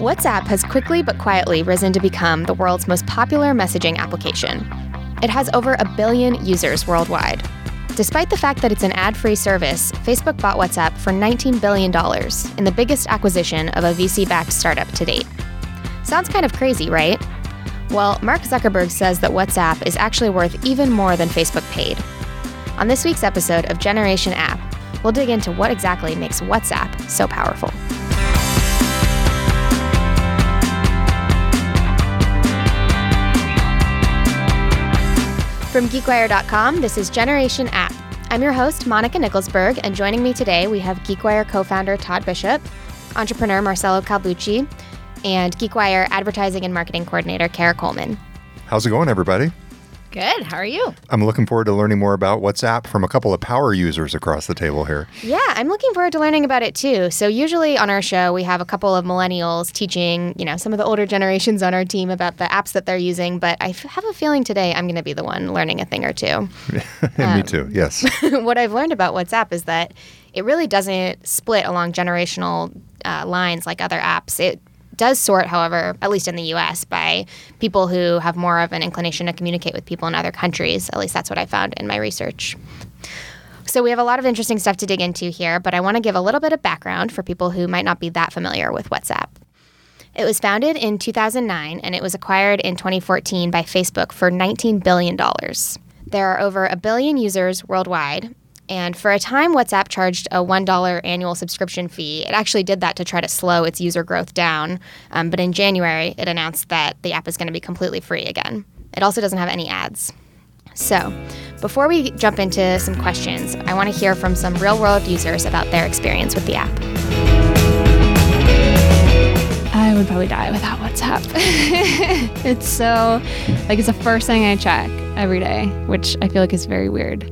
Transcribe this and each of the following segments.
WhatsApp has quickly but quietly risen to become the world's most popular messaging application. It has over a billion users worldwide. Despite the fact that it's an ad free service, Facebook bought WhatsApp for $19 billion in the biggest acquisition of a VC backed startup to date. Sounds kind of crazy, right? Well, Mark Zuckerberg says that WhatsApp is actually worth even more than Facebook paid. On this week's episode of Generation App, we'll dig into what exactly makes WhatsApp so powerful. From GeekWire.com, this is Generation App. I'm your host, Monica Nickelsburg, and joining me today we have GeekWire co founder Todd Bishop, entrepreneur Marcelo Calbucci, and GeekWire advertising and marketing coordinator Kara Coleman. How's it going, everybody? Good. How are you? I'm looking forward to learning more about WhatsApp from a couple of power users across the table here. Yeah, I'm looking forward to learning about it too. So usually on our show we have a couple of millennials teaching, you know, some of the older generations on our team about the apps that they're using, but I f- have a feeling today I'm going to be the one learning a thing or two. um, Me too. Yes. what I've learned about WhatsApp is that it really doesn't split along generational uh, lines like other apps. It does sort, however, at least in the US, by people who have more of an inclination to communicate with people in other countries. At least that's what I found in my research. So, we have a lot of interesting stuff to dig into here, but I want to give a little bit of background for people who might not be that familiar with WhatsApp. It was founded in 2009 and it was acquired in 2014 by Facebook for $19 billion. There are over a billion users worldwide, and for a time, WhatsApp charged a $1 annual subscription fee. It actually did that to try to slow its user growth down. Um, but in January, it announced that the app is going to be completely free again. It also doesn't have any ads. So, before we jump into some questions, I want to hear from some real world users about their experience with the app. I would probably die without WhatsApp. it's so, like, it's the first thing I check every day, which I feel like is very weird.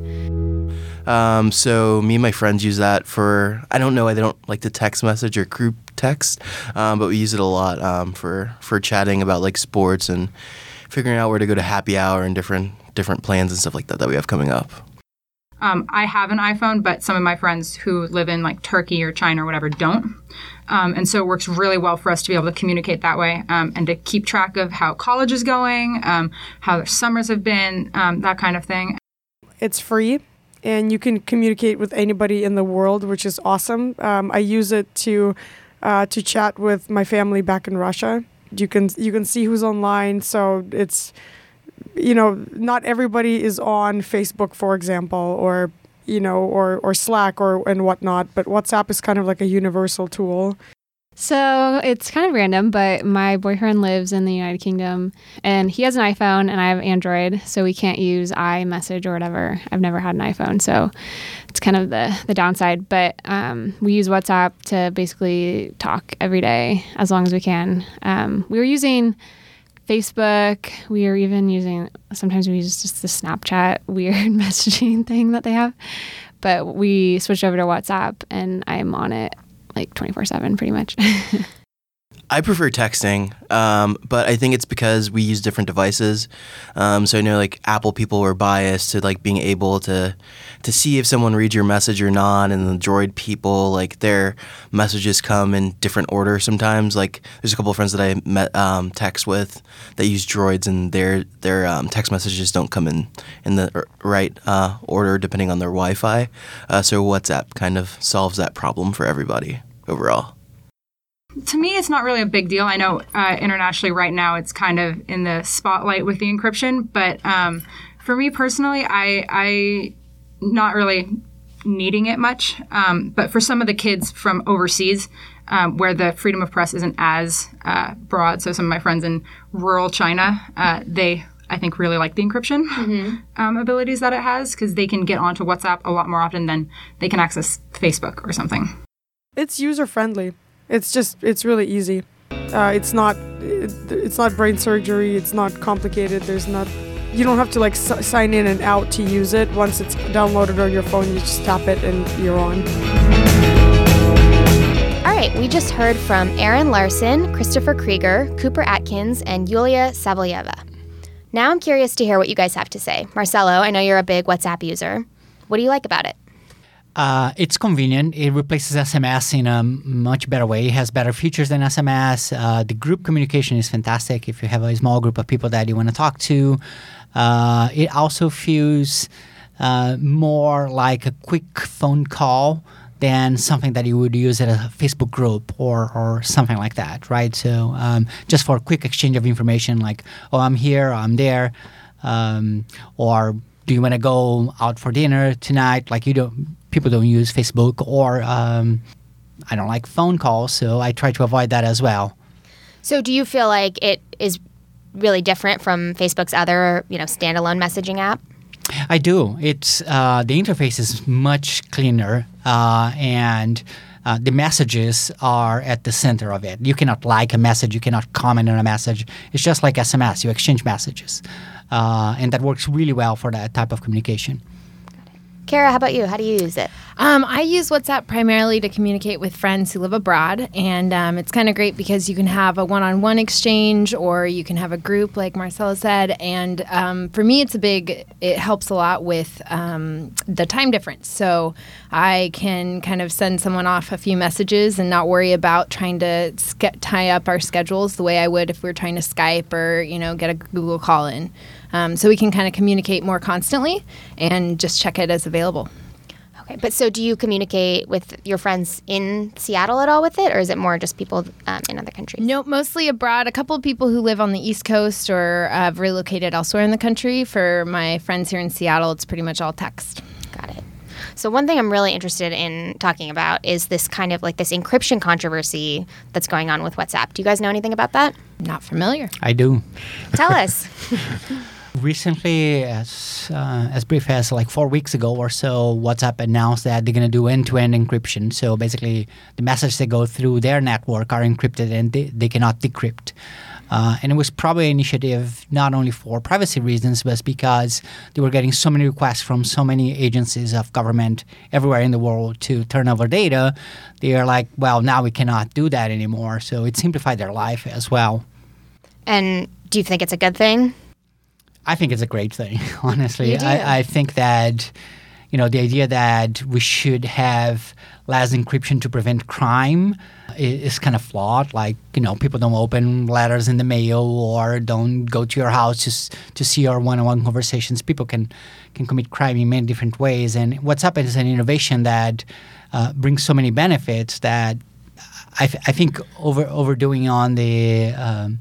Um, so me and my friends use that for I don't know I don't like to text message or group text, um, but we use it a lot um, for for chatting about like sports and figuring out where to go to happy hour and different different plans and stuff like that that we have coming up. Um, I have an iPhone, but some of my friends who live in like Turkey or China or whatever don't. Um, and so it works really well for us to be able to communicate that way um, and to keep track of how college is going, um, how their summers have been, um, that kind of thing. It's free and you can communicate with anybody in the world, which is awesome. Um, I use it to uh, to chat with my family back in Russia. You can you can see who's online, so it's you know not everybody is on Facebook, for example, or you know, or or Slack or and whatnot. But WhatsApp is kind of like a universal tool. So it's kind of random, but my boyfriend lives in the United Kingdom and he has an iPhone and I have Android, so we can't use iMessage or whatever. I've never had an iPhone, so it's kind of the, the downside. But um, we use WhatsApp to basically talk every day as long as we can. Um, we were using Facebook. We are even using, sometimes we use just the Snapchat weird messaging thing that they have. But we switched over to WhatsApp and I'm on it like 24 7 pretty much. I prefer texting, um, but I think it's because we use different devices. Um, so I know like Apple people are biased to like being able to to see if someone reads your message or not, and the Droid people like their messages come in different order sometimes. Like there's a couple of friends that I met um, text with that use Droids, and their their um, text messages don't come in in the right uh, order depending on their Wi-Fi. Uh, so WhatsApp kind of solves that problem for everybody overall to me, it's not really a big deal. I know uh, internationally right now it's kind of in the spotlight with the encryption, but um, for me personally, I I not really needing it much. Um, but for some of the kids from overseas, um, where the freedom of press isn't as uh, broad, so some of my friends in rural China, uh, they I think really like the encryption mm-hmm. um, abilities that it has because they can get onto WhatsApp a lot more often than they can access Facebook or something. It's user friendly. It's just it's really easy. Uh, it's not it, it's not brain surgery. It's not complicated. There's not you don't have to like s- sign in and out to use it. Once it's downloaded on your phone, you just tap it and you're on. All right, we just heard from Aaron Larson, Christopher Krieger, Cooper Atkins, and Yulia Savoyeva. Now I'm curious to hear what you guys have to say. Marcelo, I know you're a big WhatsApp user. What do you like about it? Uh, it's convenient. It replaces SMS in a much better way. It has better features than SMS. Uh, the group communication is fantastic if you have a small group of people that you want to talk to. Uh, it also feels uh, more like a quick phone call than something that you would use at a Facebook group or, or something like that, right? So um, just for a quick exchange of information, like, oh, I'm here, I'm there, um, or do you want to go out for dinner tonight? Like you don't, people don't use Facebook, or um, I don't like phone calls, so I try to avoid that as well. So, do you feel like it is really different from Facebook's other, you know, standalone messaging app? I do. It's uh, the interface is much cleaner, uh, and uh, the messages are at the center of it. You cannot like a message, you cannot comment on a message. It's just like SMS. You exchange messages, uh, and that works really well for that type of communication. Kara, how about you? How do you use it? Um, I use WhatsApp primarily to communicate with friends who live abroad, and um, it's kind of great because you can have a one-on-one exchange, or you can have a group, like Marcelo said. And um, for me, it's a big. It helps a lot with um, the time difference, so I can kind of send someone off a few messages and not worry about trying to ske- tie up our schedules the way I would if we were trying to Skype or you know get a Google call in. Um, so we can kind of communicate more constantly and just check it as available. Okay, but so do you communicate with your friends in Seattle at all with it, or is it more just people um, in other countries? Nope, mostly abroad. A couple of people who live on the East Coast or have relocated elsewhere in the country. For my friends here in Seattle, it's pretty much all text. Got it. So one thing I'm really interested in talking about is this kind of like this encryption controversy that's going on with WhatsApp. Do you guys know anything about that? Not familiar. I do. Tell us. recently, as uh, as brief as like four weeks ago or so, WhatsApp announced that they're going to do end-to-end encryption. So basically, the messages that go through their network are encrypted and they, they cannot decrypt. Uh, and it was probably an initiative not only for privacy reasons, but because they were getting so many requests from so many agencies of government everywhere in the world to turn over data. They are like, well, now we cannot do that anymore. So it simplified their life as well. And do you think it's a good thing? I think it's a great thing, honestly. I, I think that, you know, the idea that we should have less encryption to prevent crime is kind of flawed. Like, you know, people don't open letters in the mail or don't go to your house to, to see your one-on-one conversations. People can, can commit crime in many different ways. And what's WhatsApp is an innovation that uh, brings so many benefits that I, th- I think over overdoing on the um,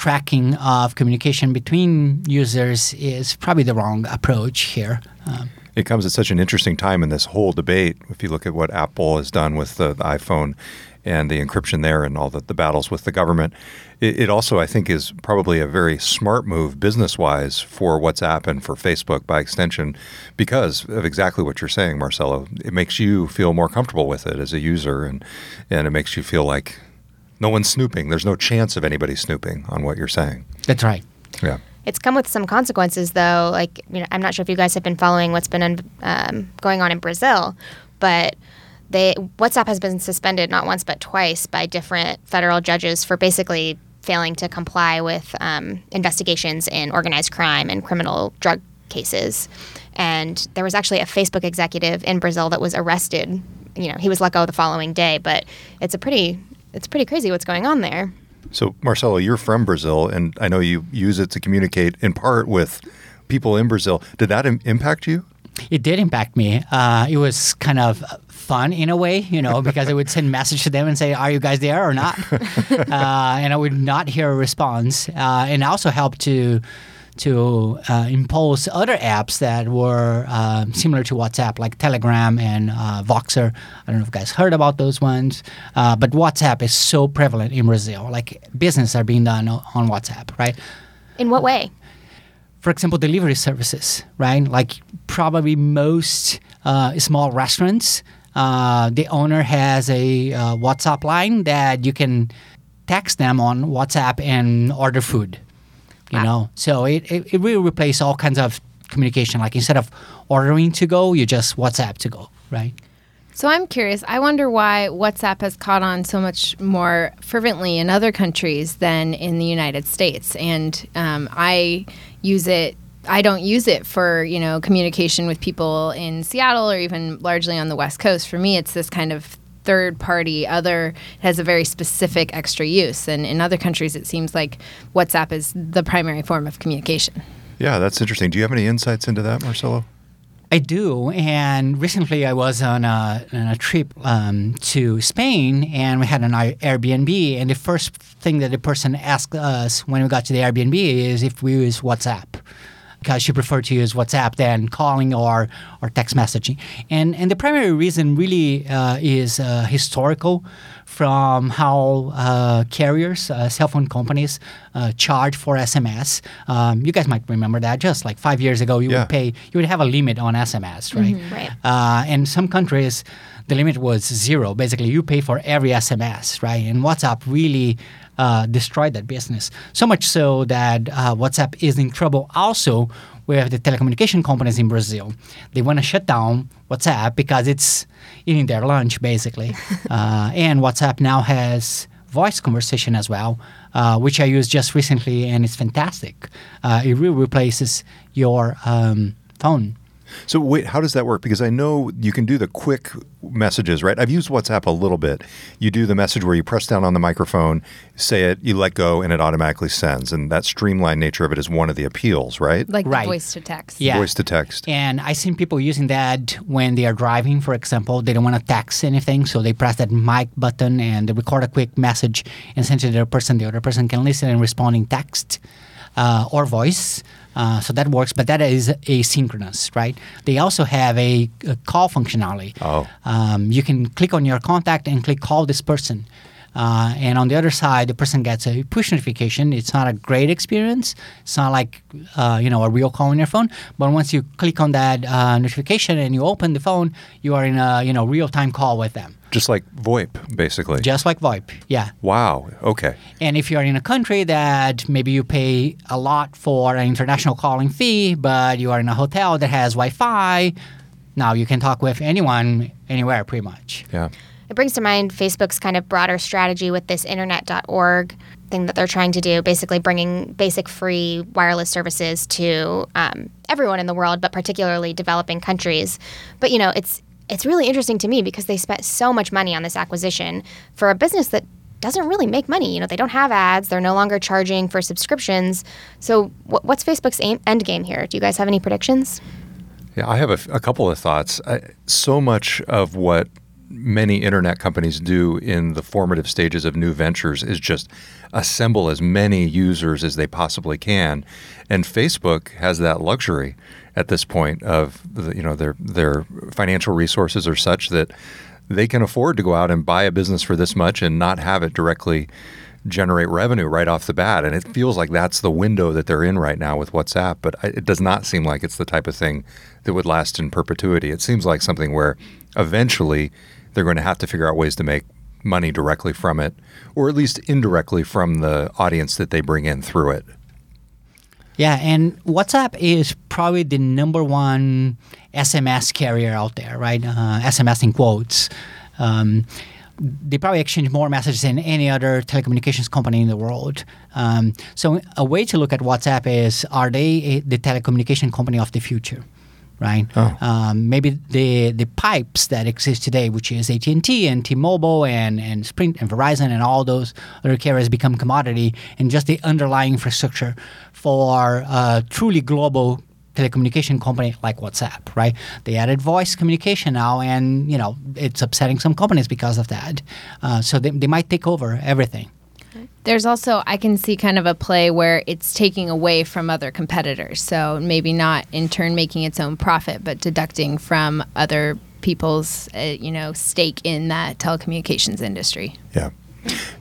tracking of communication between users is probably the wrong approach here. Um, It comes at such an interesting time in this whole debate. If you look at what Apple has done with the, the iPhone and the encryption there and all the, the battles with the government, it, it also, I think, is probably a very smart move business wise for WhatsApp and for Facebook by extension because of exactly what you're saying, Marcelo. It makes you feel more comfortable with it as a user and, and it makes you feel like no one's snooping. There's no chance of anybody snooping on what you're saying. that's right. Yeah. It's come with some consequences, though. Like, you know, I'm not sure if you guys have been following what's been um, going on in Brazil, but they WhatsApp has been suspended not once but twice by different federal judges for basically failing to comply with um, investigations in organized crime and criminal drug cases. And there was actually a Facebook executive in Brazil that was arrested. You know, he was let go the following day, but it's a pretty it's pretty crazy what's going on there. So, Marcelo, you're from Brazil, and I know you use it to communicate in part with people in Brazil. Did that Im- impact you? It did impact me. Uh, it was kind of fun in a way, you know, because I would send message to them and say, "Are you guys there or not?" uh, and I would not hear a response. Uh, and also helped to to uh, impose other apps that were um, similar to WhatsApp, like Telegram and uh, Voxer. I don't know if you guys heard about those ones, uh, but WhatsApp is so prevalent in Brazil. Like business are being done on WhatsApp, right? In what way? for example, delivery services, right? Like probably most uh, small restaurants, uh, the owner has a uh, WhatsApp line that you can text them on WhatsApp and order food. You know, so it, it, it really replaces all kinds of communication. Like instead of ordering to go, you just WhatsApp to go, right? So I'm curious. I wonder why WhatsApp has caught on so much more fervently in other countries than in the United States. And um, I use it I don't use it for you know communication with people in Seattle or even largely on the West Coast. For me, it's this kind of third party other it has a very specific extra use and in other countries it seems like whatsapp is the primary form of communication Yeah, that's interesting. Do you have any insights into that, Marcelo? I do, and recently I was on a, on a trip um, to Spain, and we had an Airbnb. And the first thing that the person asked us when we got to the Airbnb is if we use WhatsApp, because she preferred to use WhatsApp than calling or or text messaging. And and the primary reason really uh, is uh, historical, from how uh, carriers, uh, cell phone companies, uh, charge for SMS. Um, you guys might remember that. Just like five years ago, you Yeah. would pay you would have a limit on SMS, right? Right. Uh, and some countries, the limit was zero. Basically, you pay for every SMS, right? And WhatsApp really uh, destroyed that business. So much so that uh, WhatsApp is in trouble also with the telecommunication companies in Brazil. They want to shut down WhatsApp because it's eating their lunch, basically. uh, and WhatsApp now has voice conversation as well, uh, which I used just recently, and it's fantastic. Uh, it really replaces your um, phone. So wait, how does that work? Because I know you can do the quick messages, right? I've used WhatsApp a little bit. You do the message where you press down on the microphone, say it, you let go, and it automatically sends. And that streamlined nature of it is one of the appeals, right? like Right. voice to text Yeah. Voice to text. And I've seen people using that when they are driving, for example. They don't want to text anything, so they press that mic button and they record a quick message and send it to the other person. The other person can listen and respond in text uh, or voice. Uh, so that works, but that is asynchronous, right? They also have a, a call functionality. Oh. Um, you can click on your contact and click call this person. Uh, and on the other side, the person gets a push notification. It's not a great experience. It's not like uh, you know a real call on your phone. But once you click on that uh, notification and you open the phone, you are in a you know real time call with them, Just like VoIP, basically. just like VoIP. Yeah. wow. Okay. And if you're in a country that maybe you pay a lot for an international calling fee, but you are in a hotel that has Wi-Fi, now you can talk with anyone anywhere, pretty much. Yeah. It brings to mind Facebook's kind of broader strategy with this internet.org thing that they're trying to do, basically bringing basic free wireless services to um, everyone in the world, but particularly developing countries. But, you know, it's it's really interesting to me because they spent so much money on this acquisition for a business that doesn't really make money. You know, they don't have ads. They're no longer charging for subscriptions. So, wh- what's Facebook's aim- end game here? Do you guys have any predictions? Yeah, I have a couple of thoughts. I, so much of what many internet companies do in the formative stages of new ventures is just assemble as many users as they possibly can, and Facebook has that luxury at this point of the, you know their their financial resources are such that they can afford to go out and buy a business for this much and not have it directly generate revenue right off the bat. And it feels like that's the window that they're in right now with WhatsApp. But it does not seem like it's the type of thing that would last in perpetuity. It seems like something where eventually they're going to have to figure out ways to make money directly from it, or at least indirectly from the audience that they bring in through it. Yeah, and WhatsApp is probably the number one SMS carrier out there, right? Uh, SMS in quotes. Um, they probably exchange more messages than any other telecommunications company in the world. Um, so, a way to look at WhatsApp is: Are they a, the telecommunication company of the future? Right. Um, maybe the the pipes that exist today, which is AT and T and T-Mobile and and Sprint and Verizon and all those other carriers, become commodity, and just the underlying infrastructure for a truly global telecommunication company like WhatsApp, right? They added voice communication now, and you know it's upsetting some companies because of that. Uh, so they, they might take over everything. There's also I can see kind of a play where it's taking away from other competitors. So maybe not in turn making its own profit, but deducting from other people's uh, you know stake in that telecommunications industry. Yeah.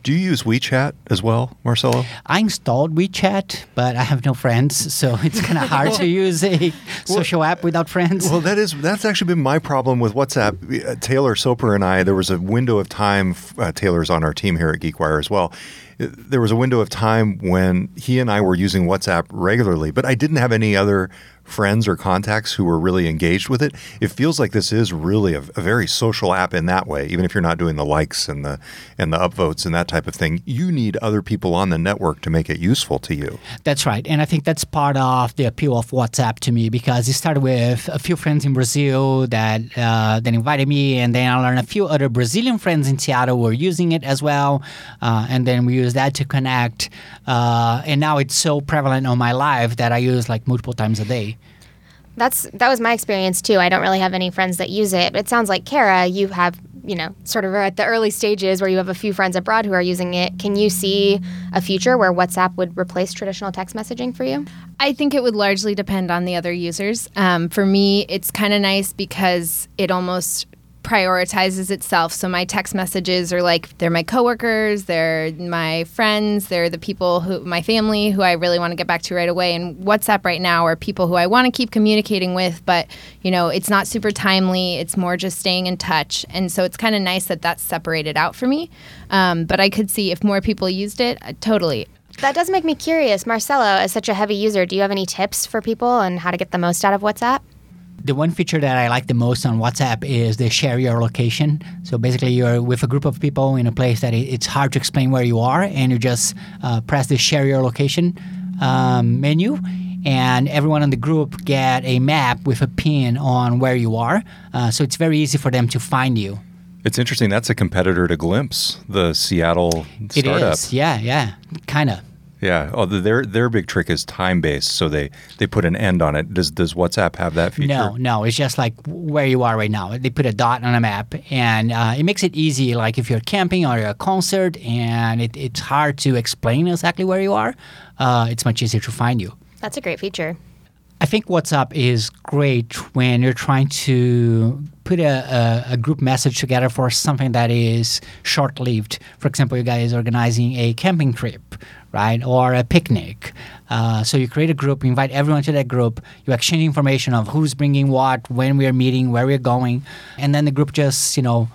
Do you use WeChat as well, Marcelo? I installed WeChat, but I have no friends, so it's kind of hard to use a social app without friends. Well, that is that's actually been my problem with WhatsApp. Uh, Taylor Soper and I, there was a window of time. Uh, Taylor's on our team here at GeekWire as well. Uh, There was a window of time when he and I were using WhatsApp regularly, but I didn't have any other friends or contacts who were really engaged with it. It feels like this is really a, a very social app in that way, even if you're not doing the likes and the and the upvotes and that type of thing, you need other people on the network to make it useful to you. That's right. And I think that's part of the appeal of WhatsApp to me because it started with a few friends in Brazil that uh, that invited me, and then I learned a few other Brazilian friends in Seattle were using it as well. Uh, and then we use that to connect. Uh, and now it's so prevalent on my life that I use like multiple times a day. That's that was my experience too. I don't really have any friends that use it, but it sounds like Kara, you have you know sort of at the early stages where you have a few friends abroad who are using it. Can you see a future where WhatsApp would replace traditional text messaging for you? I think it would largely depend on the other users. Um, for me, it's kind of nice because it almost prioritizes itself. So my text messages are like they're my coworkers, they're my friends, they're the people who my family who I really want to get back to right away. And WhatsApp right now are people who I want to keep communicating with, but you know it's not super timely. It's more just staying in touch, and so it's kind of nice that that's separated out for me. Um, but I could see if more people used it, uh, totally. That does make me curious. Marcelo, as such a heavy user, do you have any tips for people on how to get the most out of WhatsApp? The one feature that I like the most on WhatsApp is the share your location. So basically, you're with a group of people in a place that it's hard to explain where you are, and you just uh, press the share your location um, menu, and everyone in the group get a map with a pin on where you are. Uh, so it's very easy for them to find you. It's interesting. That's a competitor to Glympse, the Seattle startup. It is. Yeah, yeah, kind of. Yeah. Oh, their their big trick is time based, so they they put an end on it. Does does WhatsApp have that feature? No, no. It's just like where you are right now. They put a dot on a map, and uh, it makes it easy. Like if you're camping or you're a concert, and it, it's hard to explain exactly where you are, uh, it's much easier to find you. That's a great feature. I think WhatsApp is great when you're trying to put a, a, a, group message together for something that is short lived. For example, you guys organizing a camping trip, right? Or a picnic. Uh, so you create a group, you invite everyone to that group, you exchange information of who's bringing what, when we're meeting, where we're going, and then the group just, you know,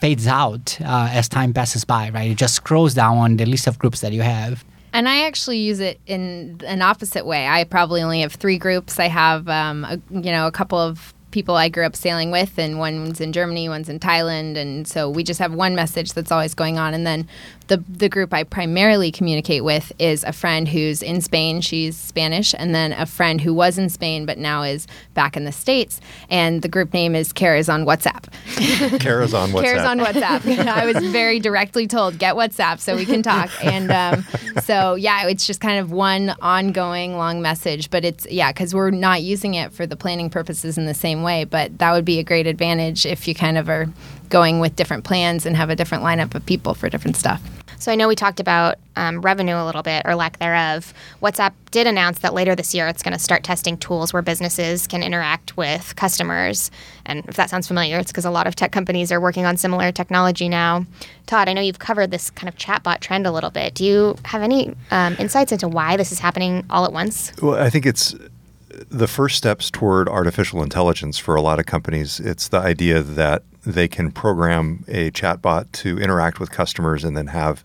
fades out uh, as time passes by, right? It just scrolls down on the list of groups that you have. And I actually use it in an opposite way. I probably only have three groups. I have, um, a, you know, a couple of people I grew up sailing with, and one's in Germany, one's in Thailand, and so we just have one message that's always going on. And then the the group I primarily communicate with is a friend who's in Spain. She's Spanish, and then a friend who was in Spain but now is back in the states. And the group name is Kara's on WhatsApp. Kara's on WhatsApp. Kara's on WhatsApp. I was very directly told get WhatsApp so we can talk. And um, so yeah, it's just kind of one ongoing long message. But it's yeah, because we're not using it for the planning purposes in the same way. But that would be a great advantage if you kind of are going with different plans and have a different lineup of people for different stuff. So I know we talked about um, revenue a little bit or lack thereof. WhatsApp did announce that later this year it's going to start testing tools where businesses can interact with customers. And if that sounds familiar, it's because a lot of tech companies are working on similar technology now. Todd, I know you've covered this kind of chatbot trend a little bit. Do you have any um, insights into why this is happening all at once? Well, I think it's the first steps toward artificial intelligence for a lot of companies. It's the idea that they can program a chatbot to interact with customers and then have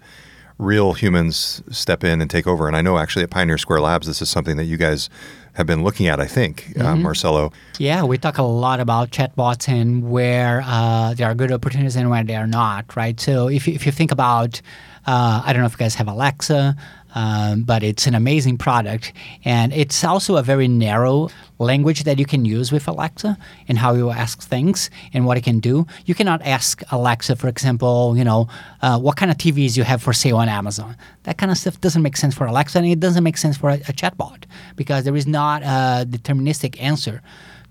real humans step in and take over. And I know actually at Pioneer Square Labs, this is something that you guys have been looking at, I think, uh, mm-hmm. uh, Marcelo. Yeah, we talk a lot about chatbots and where uh, there are good opportunities and where they are not, right? So if you, if you think about, uh, I don't know if you guys have Alexa, um, but it's an amazing product. And it's also a very narrow language that you can use with Alexa and how you ask things and what it can do. You cannot ask Alexa, for example, you know, uh, what kind of TVs you have for sale on Amazon. That kind of stuff doesn't make sense for Alexa and it doesn't make sense for a, a chatbot because there is not a deterministic answer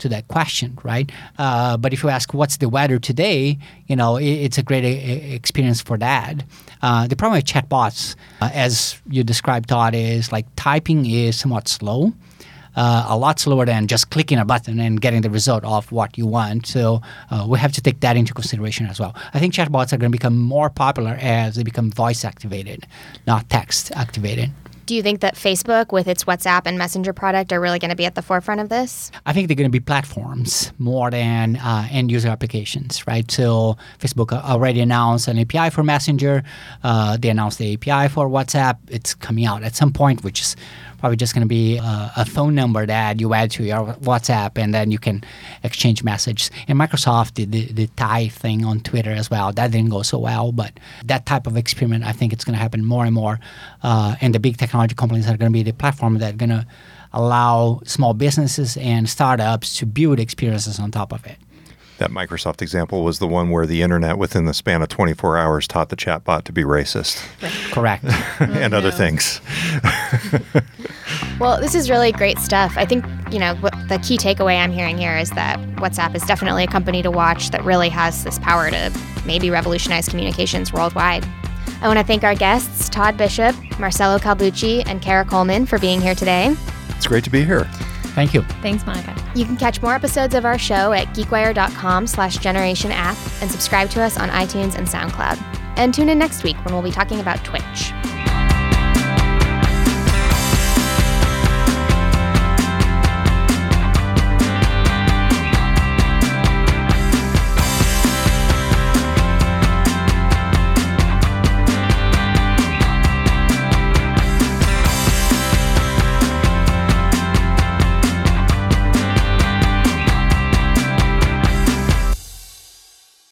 to that question, right? Uh, but if you ask what's the weather today, you know, it, it's a great a- experience for that. Uh, the problem with chatbots, uh, as you described, Todd, is like typing is somewhat slow. Uh, a lot slower than just clicking a button and getting the result of what you want. So uh, we have to take that into consideration as well. I think chatbots are going to become more popular as they become voice activated, not text activated. Do you think that Facebook, with its WhatsApp and Messenger product, are really going to be at the forefront of this? I think they're going to be platforms more than uh, end user applications, right? So Facebook already announced an API for Messenger. Uh, they announced the API for WhatsApp. It's coming out at some point, which is probably just going to be a, a, phone number that you add to your WhatsApp, and then you can exchange messages. And Microsoft did the, the Tay thing on Twitter as well. That didn't go so well, but that type of experiment, I think it's going to happen more and more. Uh, and the big technology companies are going to be the platform that are going to allow small businesses and startups to build experiences on top of it. That Microsoft example was the one where the internet, within the span of 24 hours, taught the chatbot to be racist. Correct. and oh, other things. well, this is really great stuff. I think, you know, what the key takeaway I'm hearing here is that WhatsApp is definitely a company to watch that really has this power to maybe revolutionize communications worldwide. I want to thank our guests, Todd Bishop, Marcelo Calbucci, and Kara Coleman, for being here today. It's great to be here. Thank you. Thanks, Monica. You can catch more episodes of our show at geekwire.com slash generation app and subscribe to us on iTunes and SoundCloud. And tune in next week when we'll be talking about Twitch.